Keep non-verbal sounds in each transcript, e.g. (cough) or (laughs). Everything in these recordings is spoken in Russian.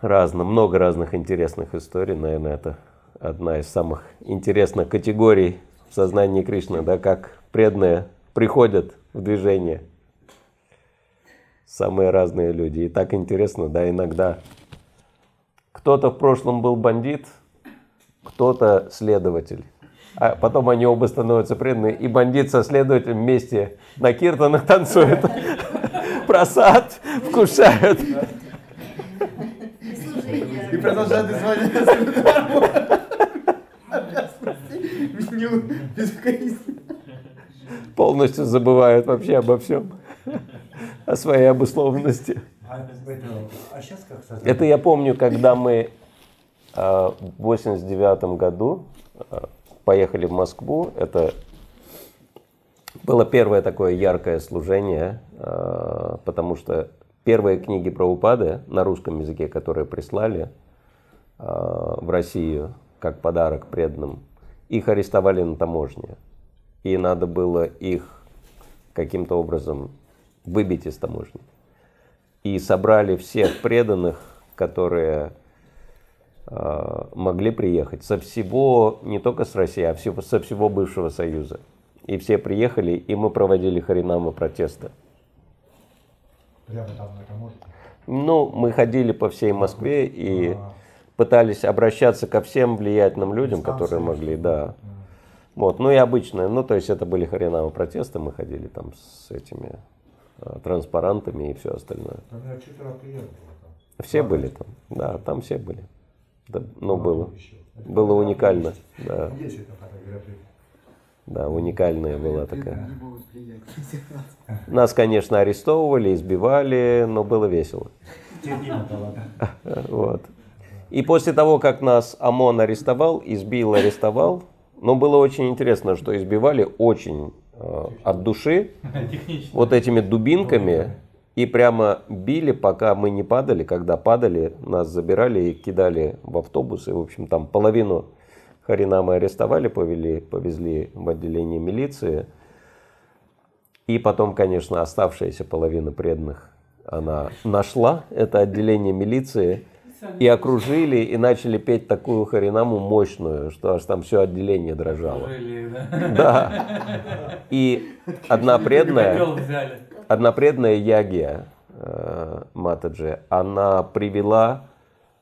разно, много разных интересных историй, наверное, это одна из самых интересных категорий в сознании Кришны, да, как преданные приходят в движение. Самые разные люди. И так интересно, да, иногда кто-то в прошлом был бандит, кто-то следователь. А потом они оба становятся преданными, и бандит со следователем вместе на киртанах танцуют, (laughs) просад вкушают. И продолжают звонить меню Полностью забывают вообще обо всем, о своей обусловленности. А а Это я помню, когда мы а, в 89 году поехали в Москву. Это было первое такое яркое служение, потому что первые книги про упады на русском языке, которые прислали в Россию как подарок преданным, их арестовали на таможне. И надо было их каким-то образом выбить из таможни. И собрали всех преданных, которые э, могли приехать со всего, не только с России, а всего, со всего бывшего Союза. И все приехали, и мы проводили харинамы протеста. Прямо там на таможне? Ну, мы ходили по всей Москве и а пытались обращаться ко всем влиятельным людям, которые могли, да. Вот, ну и обычное, ну то есть это были хреновые протесты, мы ходили там с этими а, транспарантами и все остальное. Все были там, да, там все были. Да, ну было, было уникально, да. Да, уникальная была такая. Нас, конечно, арестовывали, избивали, но было весело. (laughs) Вот. И после того, как нас ОМОН арестовал, избил, арестовал, но было очень интересно, что избивали очень э, от души, вот этими дубинками, и прямо били, пока мы не падали. Когда падали, нас забирали и кидали в автобусы. В общем, там половину Харинамы арестовали, повели, повезли в отделение милиции. И потом, конечно, оставшаяся половина преданных она нашла это отделение милиции и окружили, и начали петь такую харинаму мощную, что аж там все отделение дрожало. Да. И (laughs) одна преданная, одна преданная Ягия э, Матаджи, она привела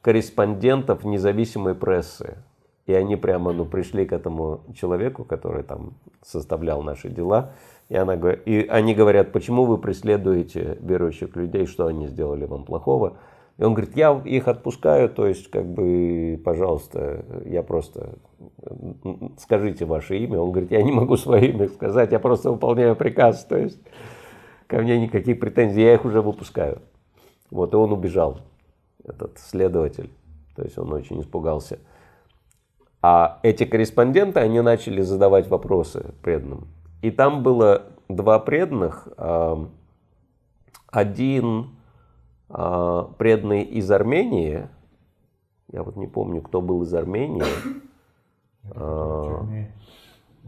корреспондентов независимой прессы. И они прямо ну, пришли к этому человеку, который там составлял наши дела. И, она, и они говорят, почему вы преследуете верующих людей, что они сделали вам плохого. И он говорит, я их отпускаю, то есть, как бы, пожалуйста, я просто, скажите ваше имя. Он говорит, я не могу свое имя сказать, я просто выполняю приказ, то есть, ко мне никаких претензий, я их уже выпускаю. Вот, и он убежал, этот следователь, то есть, он очень испугался. А эти корреспонденты, они начали задавать вопросы преданным. И там было два преданных, один а, преданный из Армении, я вот не помню, кто был из Армении, а,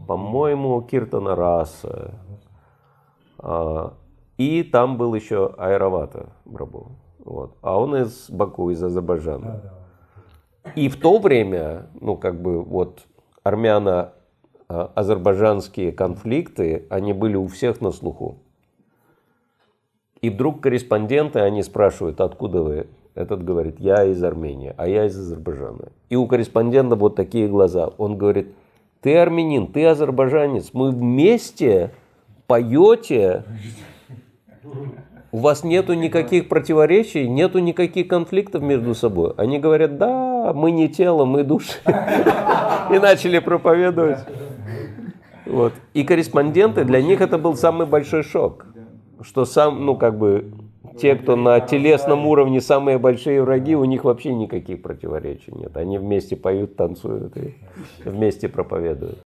по-моему, Киртана Раса, а, и там был еще Айравата Брабу, вот. а он из Баку, из Азербайджана. И в то время, ну как бы вот армяно-азербайджанские конфликты, они были у всех на слуху. И вдруг корреспонденты, они спрашивают, откуда вы? Этот говорит, я из Армении, а я из Азербайджана. И у корреспондента вот такие глаза. Он говорит, ты армянин, ты азербайджанец, мы вместе поете, у вас нету никаких противоречий, нету никаких конфликтов между собой. Они говорят, да, мы не тело, мы души. И начали проповедовать. Вот. И корреспонденты, для них это был самый большой шок что сам, ну, как бы, те, кто на телесном уровне самые большие враги, у них вообще никаких противоречий нет. Они вместе поют, танцуют и вместе проповедуют.